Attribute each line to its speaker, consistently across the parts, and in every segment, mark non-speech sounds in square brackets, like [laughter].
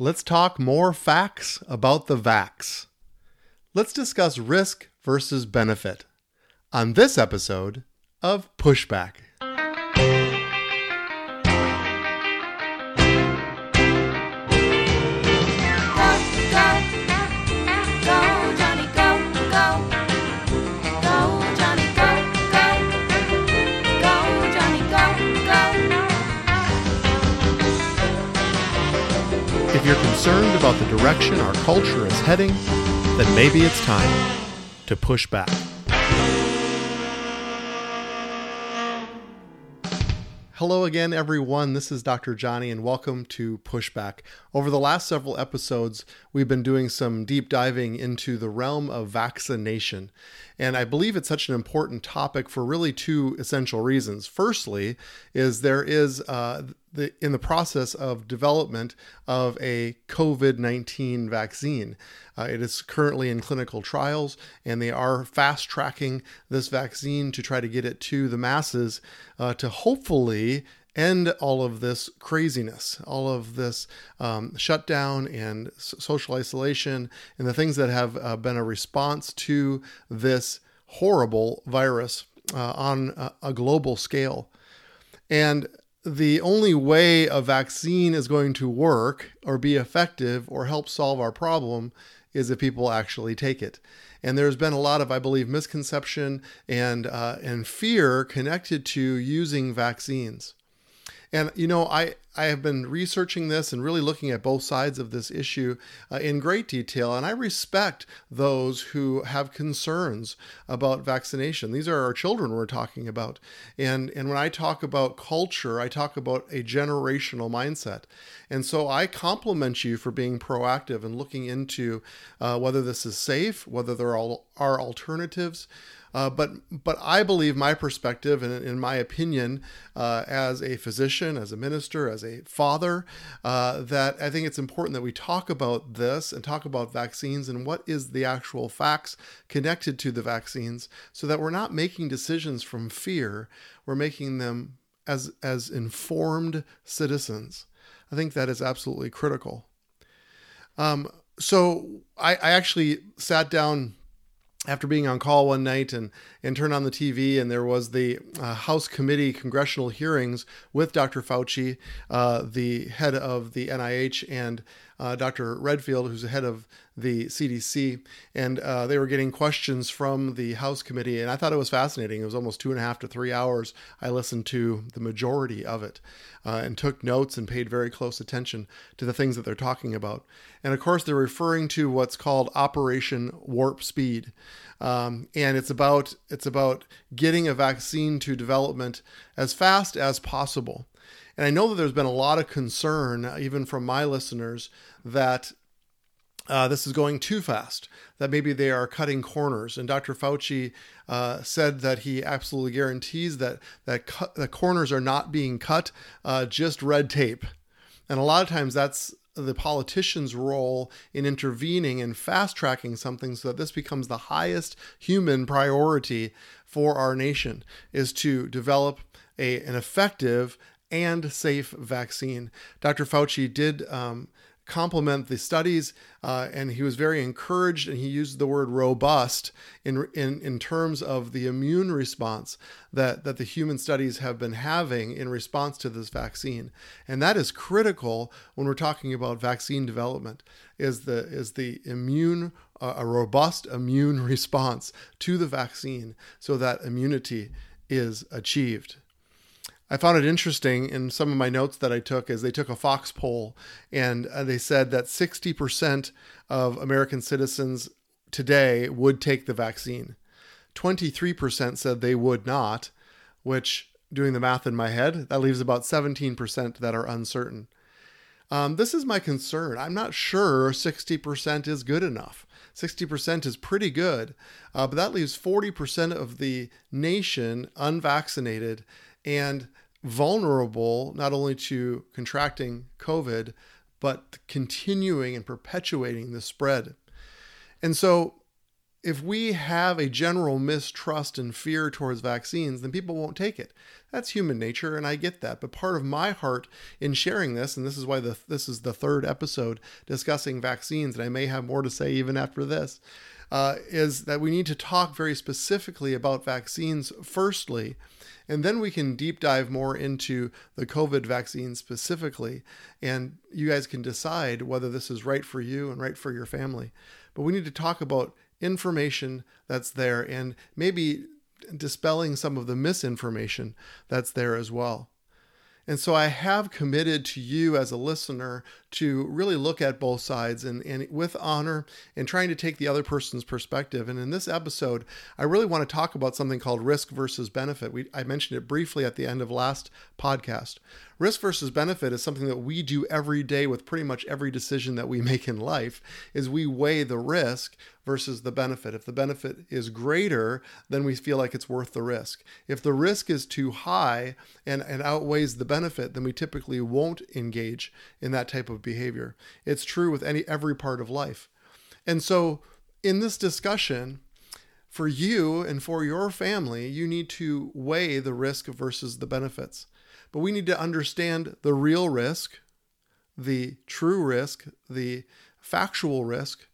Speaker 1: Let's talk more facts about the vax. Let's discuss risk versus benefit on this episode of Pushback. About the direction our culture is heading, then maybe it's time to push back. Hello again, everyone. This is Dr. Johnny, and welcome to Pushback. Over the last several episodes, we've been doing some deep diving into the realm of vaccination. And I believe it's such an important topic for really two essential reasons. Firstly, is there is uh, the, in the process of development of a COVID 19 vaccine. Uh, it is currently in clinical trials, and they are fast tracking this vaccine to try to get it to the masses uh, to hopefully end all of this craziness, all of this um, shutdown and social isolation, and the things that have uh, been a response to this horrible virus uh, on a, a global scale. And the only way a vaccine is going to work or be effective or help solve our problem is if people actually take it. And there's been a lot of, I believe, misconception and uh, and fear connected to using vaccines. And you know, I I have been researching this and really looking at both sides of this issue uh, in great detail, and I respect those who have concerns about vaccination. These are our children we're talking about, and and when I talk about culture, I talk about a generational mindset, and so I compliment you for being proactive and looking into uh, whether this is safe, whether there are, are alternatives. Uh, but but I believe my perspective and in my opinion, uh, as a physician, as a minister, as a father, uh, that I think it's important that we talk about this and talk about vaccines and what is the actual facts connected to the vaccines, so that we're not making decisions from fear. We're making them as as informed citizens. I think that is absolutely critical. Um, so I, I actually sat down after being on call one night and, and turned on the TV, and there was the uh, House Committee congressional hearings with Dr. Fauci, uh, the head of the NIH, and uh, Dr. Redfield, who's the head of the CDC, and uh, they were getting questions from the House committee, and I thought it was fascinating. It was almost two and a half to three hours. I listened to the majority of it uh, and took notes and paid very close attention to the things that they're talking about. And of course, they're referring to what's called Operation Warp Speed, um, and it's about it's about getting a vaccine to development as fast as possible. And I know that there's been a lot of concern, even from my listeners, that uh, this is going too fast, that maybe they are cutting corners. And Dr. Fauci uh, said that he absolutely guarantees that that cu- the corners are not being cut, uh, just red tape. And a lot of times that's the politician's role in intervening and fast tracking something so that this becomes the highest human priority for our nation is to develop a, an effective and safe vaccine. Dr. Fauci did um, compliment the studies, uh, and he was very encouraged, and he used the word robust in, in, in terms of the immune response that, that the human studies have been having in response to this vaccine. And that is critical when we're talking about vaccine development, is the, is the immune, uh, a robust immune [laughs] response to the vaccine so that immunity is achieved. I found it interesting in some of my notes that I took as they took a Fox poll and uh, they said that 60% of American citizens today would take the vaccine. 23% said they would not, which, doing the math in my head, that leaves about 17% that are uncertain. Um, this is my concern. I'm not sure 60% is good enough. 60% is pretty good, uh, but that leaves 40% of the nation unvaccinated and vulnerable not only to contracting COVID, but continuing and perpetuating the spread. And so if we have a general mistrust and fear towards vaccines, then people won't take it. That's human nature, and I get that. But part of my heart in sharing this, and this is why the, this is the third episode discussing vaccines, and I may have more to say even after this, uh, is that we need to talk very specifically about vaccines firstly, and then we can deep dive more into the COVID vaccine specifically, and you guys can decide whether this is right for you and right for your family. But we need to talk about information that's there and maybe dispelling some of the misinformation that's there as well. And so I have committed to you as a listener to really look at both sides and, and with honor and trying to take the other person's perspective. And in this episode, I really want to talk about something called risk versus benefit. We, I mentioned it briefly at the end of last podcast. Risk versus benefit is something that we do every day with pretty much every decision that we [laughs] make in life is we weigh the risk versus the benefit. If the benefit is greater, then we feel like it's worth the risk. If the risk is too high and, and outweighs the benefit, then we typically won't engage in that type of behavior. It's true with any every part of life. And so in this discussion, for you and for your family, you need to weigh the risk versus the benefits. But we need to understand the real risk, the true risk, the factual risk,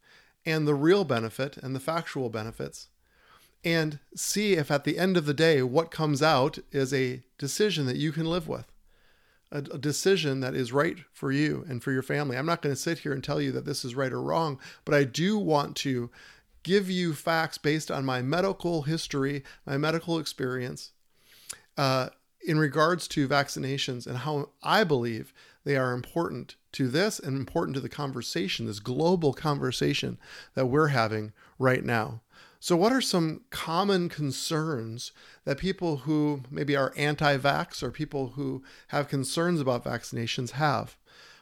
Speaker 1: and the real benefit and the factual benefits, and see if at the end of the day, what comes out is a decision that you can live with, a, a decision that is right for you and for your family. I'm not going to sit here and tell you that this is right or wrong, but I do want to give you facts based on my medical history, my medical experience, uh, in regards to vaccinations and how I believe they are important to this and important to the conversation, this global conversation that we're having right now. So, what are some common concerns that people who maybe are anti vax or people who have concerns about vaccinations have?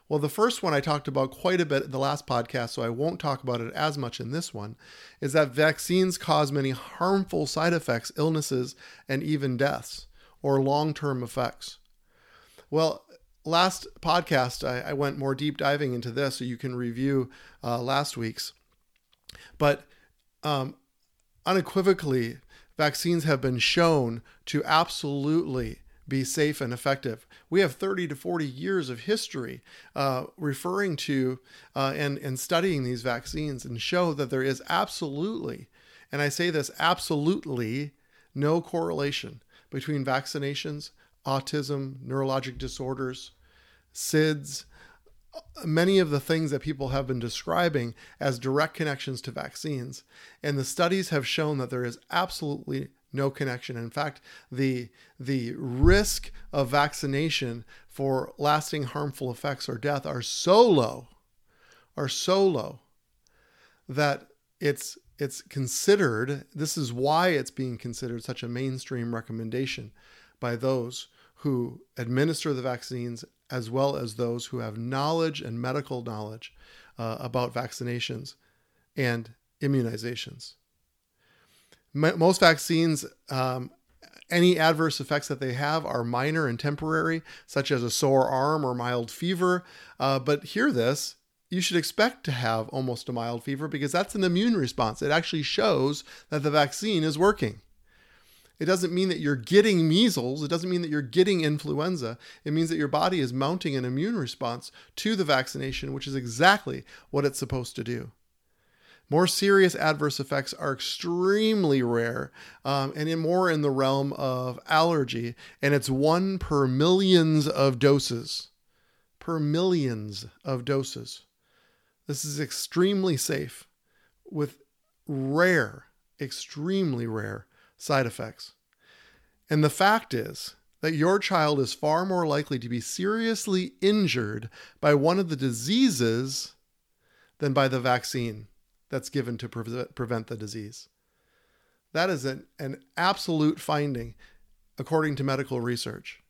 Speaker 1: Well, the first one I talked about quite a bit in the last podcast, so I won't talk about it as much in this one, is that vaccines cause many harmful side effects, illnesses, and even deaths or long term effects? Well, last podcast, I, I, went more deep diving into this, so you can review uh, last week's. But um, unequivocally, vaccines have been shown to absolutely be safe and effective. We have 30 to 40 years of history uh, referring to uh, and, and studying these vaccines and show that there is absolutely, and I say this absolutely, no correlation between vaccinations, autism, neurologic disorders, SIDS, many of the things that people have been describing as direct connections to vaccines. And the studies have shown that there is absolutely no connection. In fact, the, the risk of vaccination for lasting harmful effects or death are so low, are so low that it's it's considered, this is why it's being considered such a mainstream recommendation by those who administer the vaccines as well as those who have knowledge and medical knowledge uh, about vaccinations and immunizations. Most vaccines, um, any adverse effects that they have are minor and temporary, such as a sore arm or mild fever. Uh, but hear this you should expect to have almost a mild fever because that's an immune response. It actually shows that the vaccine is working. It doesn't mean that you're getting measles. It doesn't mean that you're getting influenza. It means that your body is mounting an immune response to the vaccination, which is exactly what it's supposed to do. More serious adverse effects are extremely rare um, and in more in the realm of allergy, and it's one per millions of doses. Per millions of doses. This is extremely safe with rare, extremely rare side effects. And the fact is that your child is far more likely to be seriously injured by one of the diseases than by the vaccine that's given to pre- prevent the disease. That is an, an absolute finding according to medical research.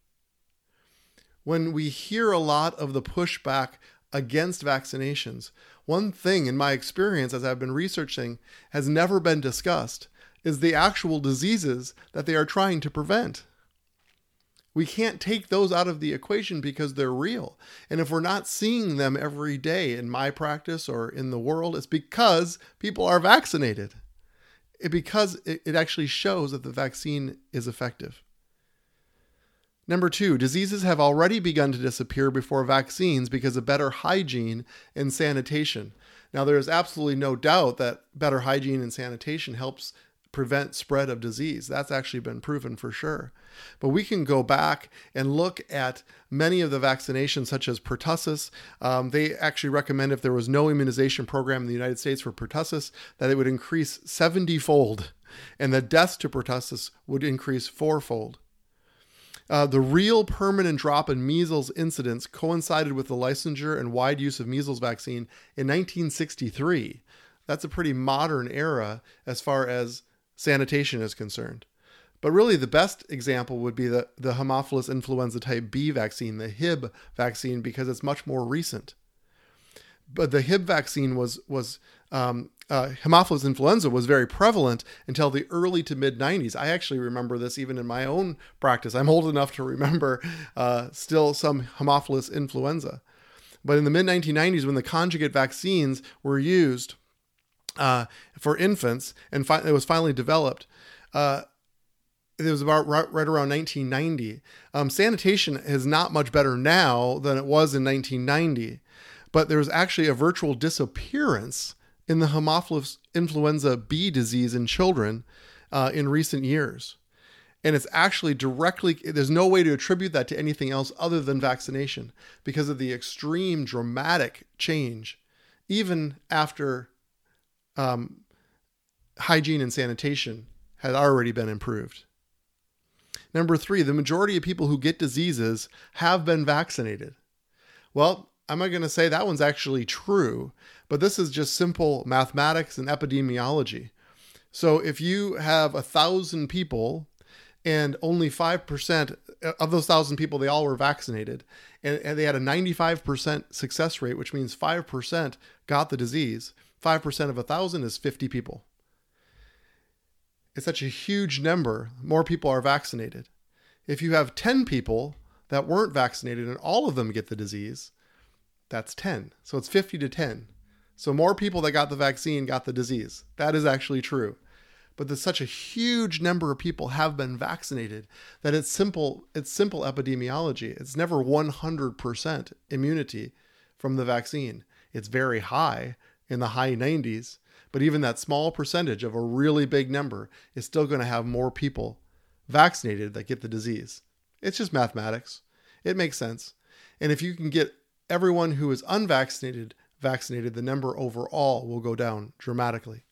Speaker 1: When we hear a lot of the pushback against vaccinations. One thing in my experience as I've been researching has never been discussed is the actual diseases that they are trying to prevent. We can't take those out of the equation because they're real. And if we're not seeing them every day in my practice or in the world, it's because people are vaccinated. because it, it actually shows that the vaccine is effective. Number two, diseases have already begun to disappear before vaccines because of better hygiene and sanitation. Now, there is absolutely no doubt that better hygiene and sanitation helps prevent spread of disease. That's actually been proven for sure. But we can go back and look at many of the vaccinations, such as pertussis. Um, they actually recommend if there was no immunization program in the United States for pertussis, that it would increase 70 fold, and the deaths to pertussis would increase fourfold. Uh, the real permanent drop in measles incidence coincided with the licensure and wide use of measles vaccine in 1963. That's a pretty modern era as far as sanitation is concerned. But really, the best example would be the, the Haemophilus influenza type B vaccine, the Hib vaccine, because it's much more recent. But the Hib vaccine was was um, uh, Haemophilus influenza was very prevalent until the early to mid 90s. I actually remember this even in my own practice. I'm old enough to remember uh, still some Haemophilus influenza. But in the mid 1990s, when the conjugate vaccines were used uh, for infants and fi- it was finally developed, uh, it was about right, right around 1990. Um, sanitation is not much better now than it was in 1990, but there was actually a virtual disappearance in the Haemophilus influenza B disease in children uh, in recent years. And it's actually directly, there's no way to attribute that to anything else other than vaccination because of the extreme dramatic change, even after um, hygiene and sanitation had already been improved. Number three, the majority of people who get diseases have been vaccinated. Well, I'm not going to say that one's actually true, but this is just simple mathematics and epidemiology. So if you have a thousand people and only 5% uh, of those thousand people, they all were vaccinated, and, and they had a 95% success rate, which means 5% got the disease. 5% of a thousand is 50 people. It's such a huge number. More people are vaccinated. If you have 10 people that weren't vaccinated and all of them get the disease, that's 10. So it's 50 to 10. So more people that got the vaccine got the disease. That is actually true. But there's such a huge number of people have been vaccinated that it's simple it's simple epidemiology. It's never 100% immunity from the vaccine. It's very high in the high 90s, but even that small percentage of a really big number is still going to have more people vaccinated that get the disease. It's just mathematics. It makes sense. And if you can get everyone who is unvaccinated vaccinated, the number overall will go down dramatically.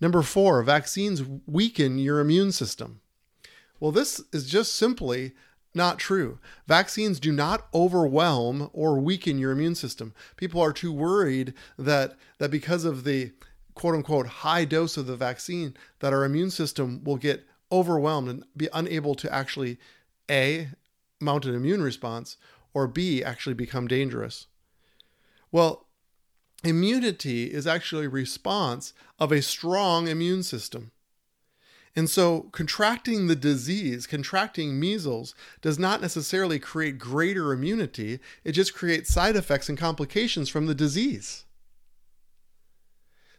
Speaker 1: Number four, vaccines weaken your immune system. Well, this is just simply not true. Vaccines do not overwhelm or weaken your immune system. People are too worried that that because of the quote unquote high dose of the vaccine that our immune system will get overwhelmed and be unable to actually a mount an immune response or B, actually become dangerous? Well, immunity is actually a response of a strong immune system. And so, contracting the disease, contracting measles, does not necessarily create greater immunity. It just creates side effects and complications from the disease.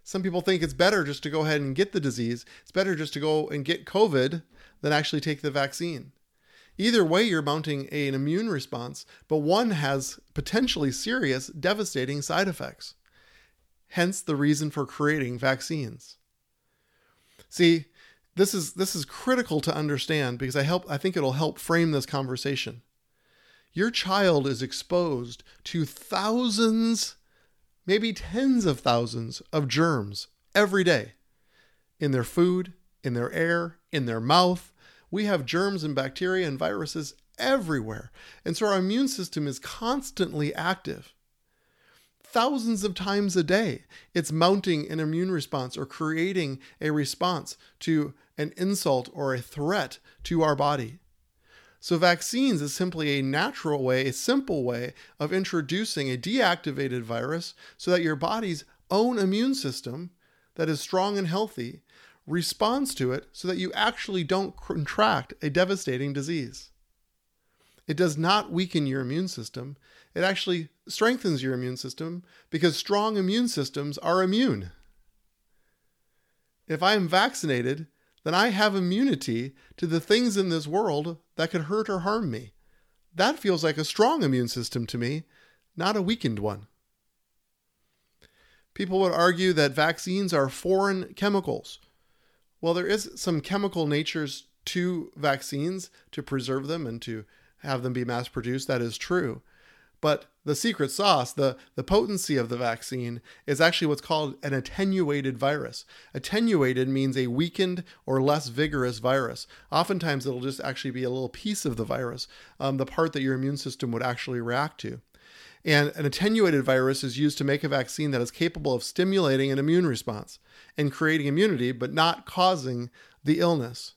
Speaker 1: Some people think it's better just to go ahead and get the disease. It's better just to go and get COVID than actually take the vaccine. Either way, you're mounting an immune response, but one has potentially serious, devastating side effects. Hence the reason for creating vaccines. See, this is this is critical to understand because I help I think it'll help frame this conversation. Your child is exposed to thousands, maybe tens of thousands of germs every day in their food, in their air, in their mouth, we have germs and bacteria and viruses everywhere. And so our immune system is constantly active. Thousands of times a day, it's mounting an immune response or creating a response to an insult or a threat to our body. So, vaccines is simply a natural way, a simple way of introducing a deactivated virus so that your body's own immune system, that is strong and healthy, responds to it so that you actually don't contract a devastating disease. It does not weaken your immune system. It actually strengthens your immune system because strong immune systems are immune. if I am vaccinated, then I have immunity to the things in this world that could hurt or harm me. That feels like a strong immune system to me, not a weakened one. People would argue that vaccines are foreign chemicals. Well, there is some chemical natures to vaccines to preserve them and to have them be mass produced. That is true. But the secret sauce, the, the potency of the vaccine, is actually what's called an attenuated virus. Attenuated means a weakened or less vigorous virus. Oftentimes, it'll just actually be a little piece of the virus, um, the part that your immune system would actually react to. And an attenuated virus is used to make a vaccine that is capable of stimulating an immune response and creating immunity, but not causing the illness.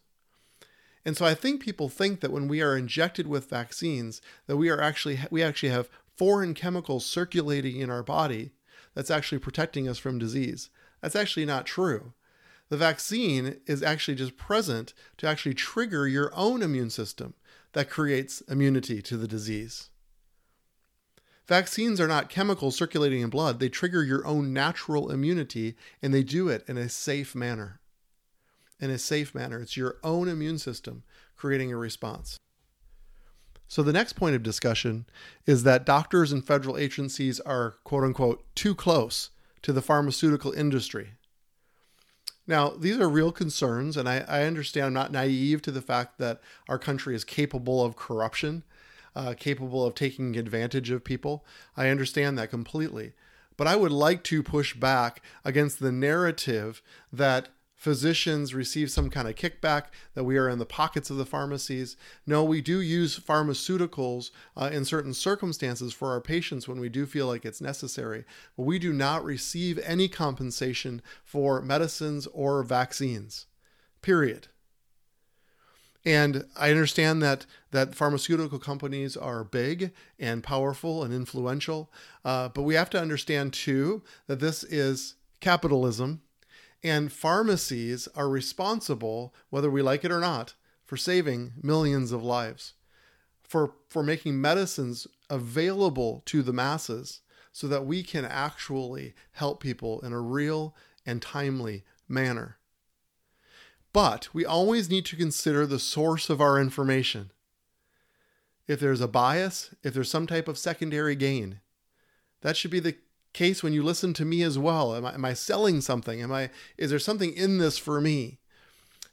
Speaker 1: And so I think people think that when we are injected with vaccines, that we are actually we actually have foreign chemicals circulating in our body that's actually protecting us from disease. That's actually not true. The vaccine is actually just present to actually trigger your own immune system that creates immunity to the disease. Vaccines are not chemicals circulating in blood. They trigger your own natural immunity and they do it in a safe manner in a safe manner. It's your own immune system creating a response. So, the next point of discussion is that doctors and federal agencies are, quote unquote, too close to the pharmaceutical industry. Now, these are real concerns, and I, I understand I'm not naive to the fact that our country is capable of corruption, uh, capable of taking advantage of people. I understand that completely. But I would like to push back against the narrative that physicians receive some kind of kickback, that we are in the pockets of the pharmacies. No, we do use pharmaceuticals uh, in certain circumstances for our patients when we do feel like it's necessary, but we do not receive any compensation for medicines or vaccines, period. And I understand that that pharmaceutical companies are big and powerful and influential, uh, but we have to understand too that this is capitalism and pharmacies are responsible, whether we like it or not, for saving millions of lives, for, for making medicines available to the masses so that we can actually help people in a real and timely manner. But we always need to consider the source of our information. If there's a bias, if there's some type of secondary gain, that should be the case when you listen to me as well? Am I, am I selling something? Am I is there something in this for me?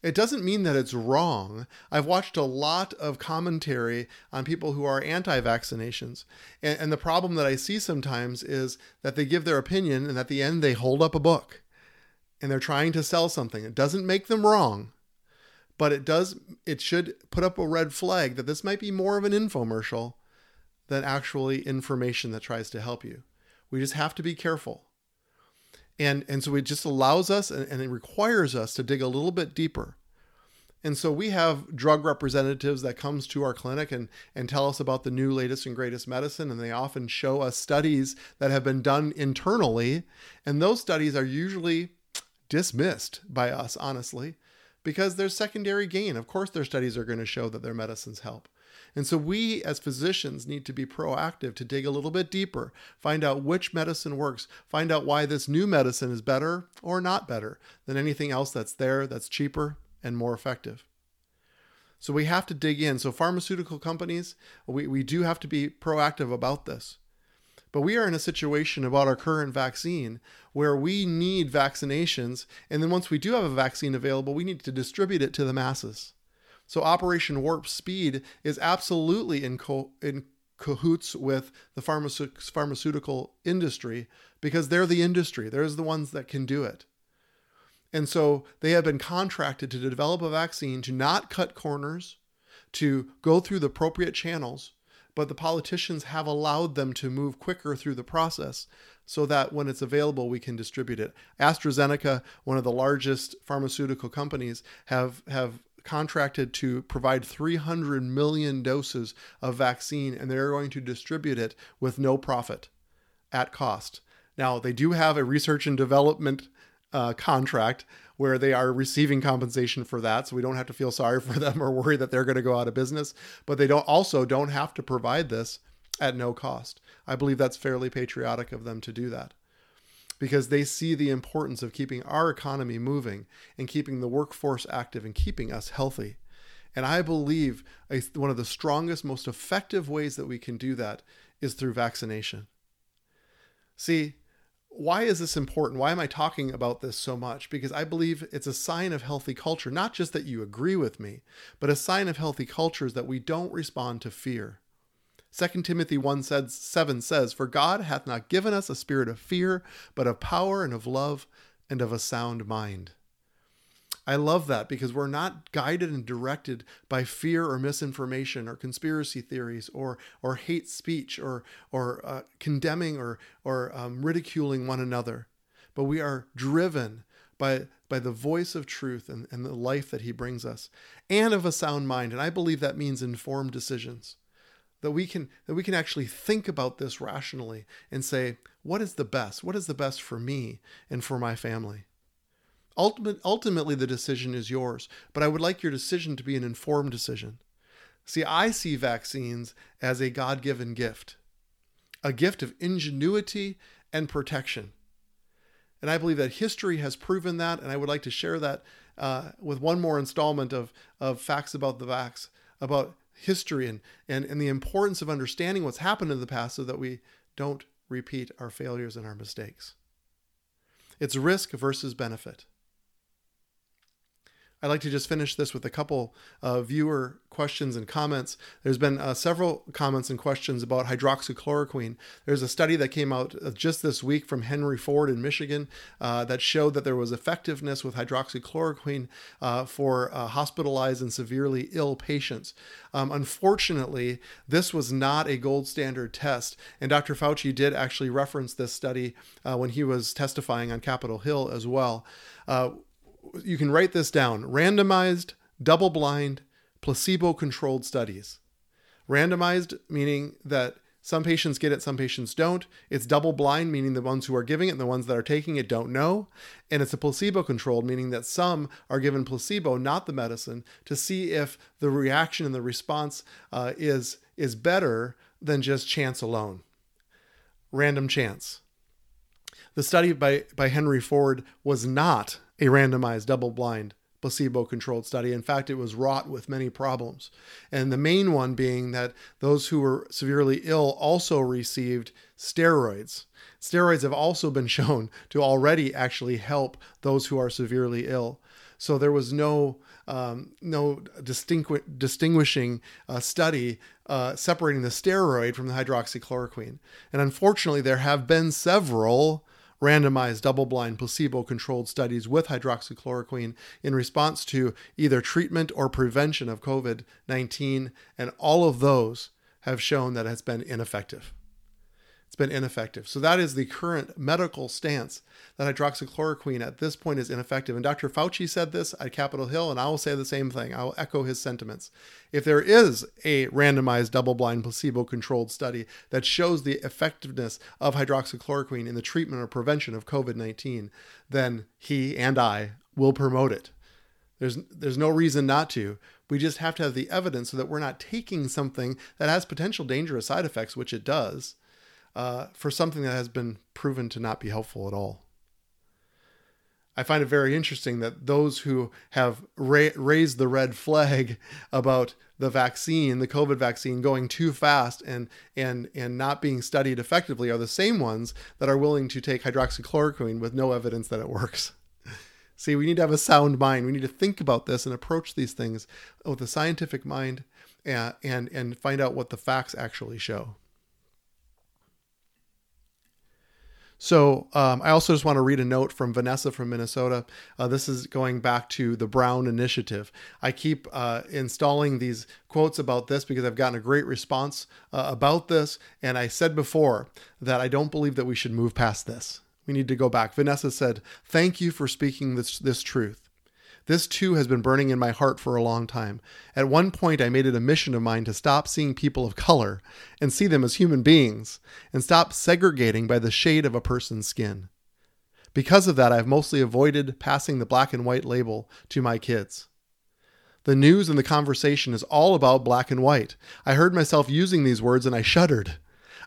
Speaker 1: It doesn't mean that it's wrong. I've watched a lot of commentary on people who are anti vaccinations. And, and, the problem that I see sometimes is that they give their opinion and at the end they hold up a book and they're trying to sell something. It doesn't make them wrong, but it does, it should put up a red flag that this might be more of an infomercial than actually information that tries to help you. We just have to be careful. And, and so it just allows us and, and it requires us to dig a little bit deeper. And so we have drug representatives that comes to our clinic and, and tell us about the new latest and greatest medicine. And they often show us studies that have been done internally. And those studies are usually dismissed by us, honestly, because there's secondary gain. Of course, their studies are going to show that their medicines help. And so we as physicians need to be proactive to dig a little bit deeper, find out which medicine works, find out why this new medicine is better or not better than anything else that's there that's cheaper and more effective. So we have to dig in. So pharmaceutical companies, we, we do have to be proactive about this. But we are in a situation about our current vaccine where we need vaccinations. And then once we do have a vaccine available, we need to distribute it to the masses. So Operation Warp Speed is absolutely in, co- in cahoots with the pharmace- pharmaceutical industry because they're the industry. They're the ones that can do it. And so they have been contracted to develop a vaccine to not cut corners, to go through the appropriate channels, but the politicians have allowed them to move quicker through the process so that when it's available we can distribute it. AstraZeneca, one of the largest pharmaceutical companies, have have contracted to provide 300 million doses of vaccine and they're going to distribute it with no profit at cost. Now, they do have a research and development uh, contract where they are receiving compensation for that, so we don't have to feel sorry for [laughs] them or worry that they're going to go out of business. But they don't also don't have to provide this at no cost. I believe that's fairly patriotic of them to do that. because they see the importance of keeping our economy moving and keeping the workforce active and keeping us healthy. And I believe one of the strongest, most effective ways that we can do that is through vaccination. See, why is this important? Why am I talking about this so much? Because I believe it's a sign of healthy culture, not just that you agree with me, but a sign of healthy culture is that we don't respond to fear. 2 Timothy 1 says, 7 says, For God hath not given us a spirit of fear, but of power and of love and of a sound mind. I love that because we're not guided and directed by fear or misinformation or conspiracy theories or or hate speech or or uh, condemning or or um, ridiculing one another, but we are driven by by the voice of truth and, and the life that he brings us and of a sound mind. And i believe that means informed decisions that we can that we can actually think about this rationally and say what is the best? What is the best for me and for my family Ultimate, ultimately the decision is yours but i would like your decision to be an informed decision see i see vaccines as a god-given gift a gift of ingenuity and protection and i believe that history has proven that and i would like to share that uh, with one more installment of, of facts about the vax about history and, and, and the importance of understanding what's happened in the past so that we don't repeat our failures and our mistakes. It's risk versus benefit. I'd like to just finish this with a couple uh, viewer questions and comments. There's been uh, several comments and questions about hydroxychloroquine. There's a study that came out uh, just this week from Henry Ford in Michigan uh, that showed that there was effectiveness with hydroxychloroquine uh, for hospitalized and severely ill patients. Um, unfortunately, this was not a gold standard test, and Dr. Fauci did actually reference this study when he was testifying on Capitol Hill as well you can write this down randomized, double blind, placebo controlled studies. Randomized, meaning that some patients get it, some patients don't. It's double blind, meaning the ones who are giving it and the ones that are taking it don't know. And it's a placebo controlled, meaning that some are given placebo, not the medicine, to see if the reaction and the response uh, is, is better than just chance alone. Random chance. The study by, by Henry Ford was not a randomized, double blind, placebo controlled study. In fact, it was wrought with many problems. And the main one being that those who were severely ill also received steroids. Steroids have also been [laughs] shown to already actually help those who are severely ill. So there was no um, no distingu- distinguishing uh, study uh, separating the steroid from the hydroxychloroquine. And unfortunately, there have been several randomized double blind placebo controlled studies with hydroxychloroquine in response to either treatment or prevention of COVID 19, and all of those have shown that it's been ineffective been ineffective. So that is the current medical stance that hydroxychloroquine at this point is ineffective. And Dr. Fauci said this at Capitol Hill, and I will say the same thing. I will echo his sentiments. If there is a randomized double-blind placebo-controlled study that shows the effectiveness of hydroxychloroquine in the treatment or prevention of COVID-19, then he and I will promote it. There's there's no reason not to. We just have to have the evidence so that we're not taking something that has potential dangerous side effects, which it does uh, for something that has been proven to not be helpful at all. I find it very interesting that those who have ra- raised the red flag [laughs] about the vaccine, the COVID vaccine, going too fast and and and not being studied effectively are the same ones that are willing to take hydroxychloroquine with no evidence that it works. [laughs] See, we need to have a sound mind. We need to think about this and approach these things with a scientific mind and and, and find out what the facts actually show. So um, I also just want to read a note from Vanessa from Minnesota. Uh, this is going back to the Brown Initiative. I keep uh, installing these quotes about this because I've gotten a great response uh, about this. And I said before that I don't believe that we should move past this. We need to go back. Vanessa said, Thank you for speaking this, this truth. This too has been burning in my heart for a long time. At one point, I made it a mission of mine to stop seeing people of color and see them as human beings, and stop segregating by the shade of a person's skin. Because of that, I've mostly avoided passing the black and white label to my kids. The news and the conversation is all about black and white. I heard myself using these words and I shuddered.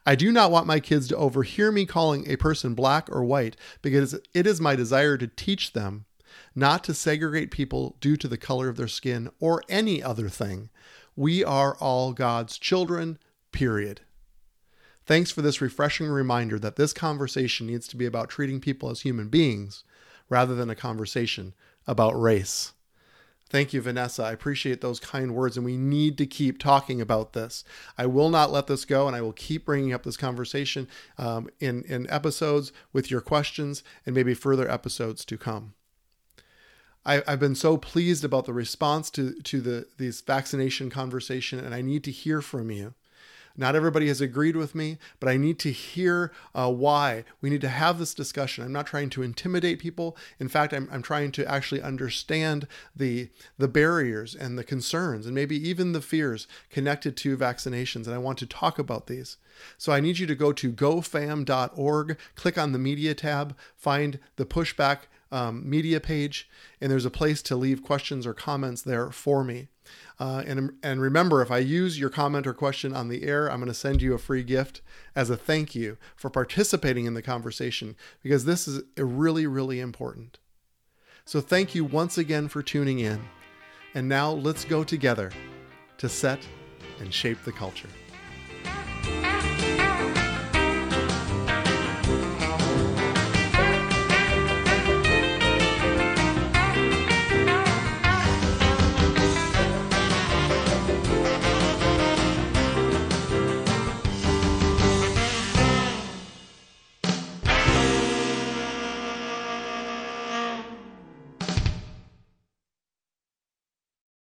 Speaker 1: I do not want my kids to overhear me calling a person black or white because it is my desire to teach them not to segregate people due to the color of their skin or any other thing. We are all God's children, period. Thanks for this refreshing reminder that this conversation needs to be about treating people as human beings rather than a conversation about race. Thank you, Vanessa. I appreciate those kind words, and we need to keep talking about this. I will not let this go, and I will keep bringing up this conversation um, in, in episodes with your questions and maybe further episodes to come. I, have been so pleased about the response to, to the, this vaccination conversation, and I need to hear from you. Not everybody has agreed with me, but I need to hear uh, why. We need to have this discussion. I'm not trying to intimidate people. In fact, I'm, I'm trying to actually understand the, the barriers and the concerns and maybe even the fears connected to vaccinations. And I want to talk about these. So I need you to go to gofam.org, click on the media tab, find the pushback um, media page, and there's a place to leave questions or comments there for me. Uh, and, and remember, if I use your comment or question on the air, I'm going to send you a free gift as a thank you for participating in the conversation because this is really, really important. So thank you once again for tuning in. And now let's go together to set and shape the culture.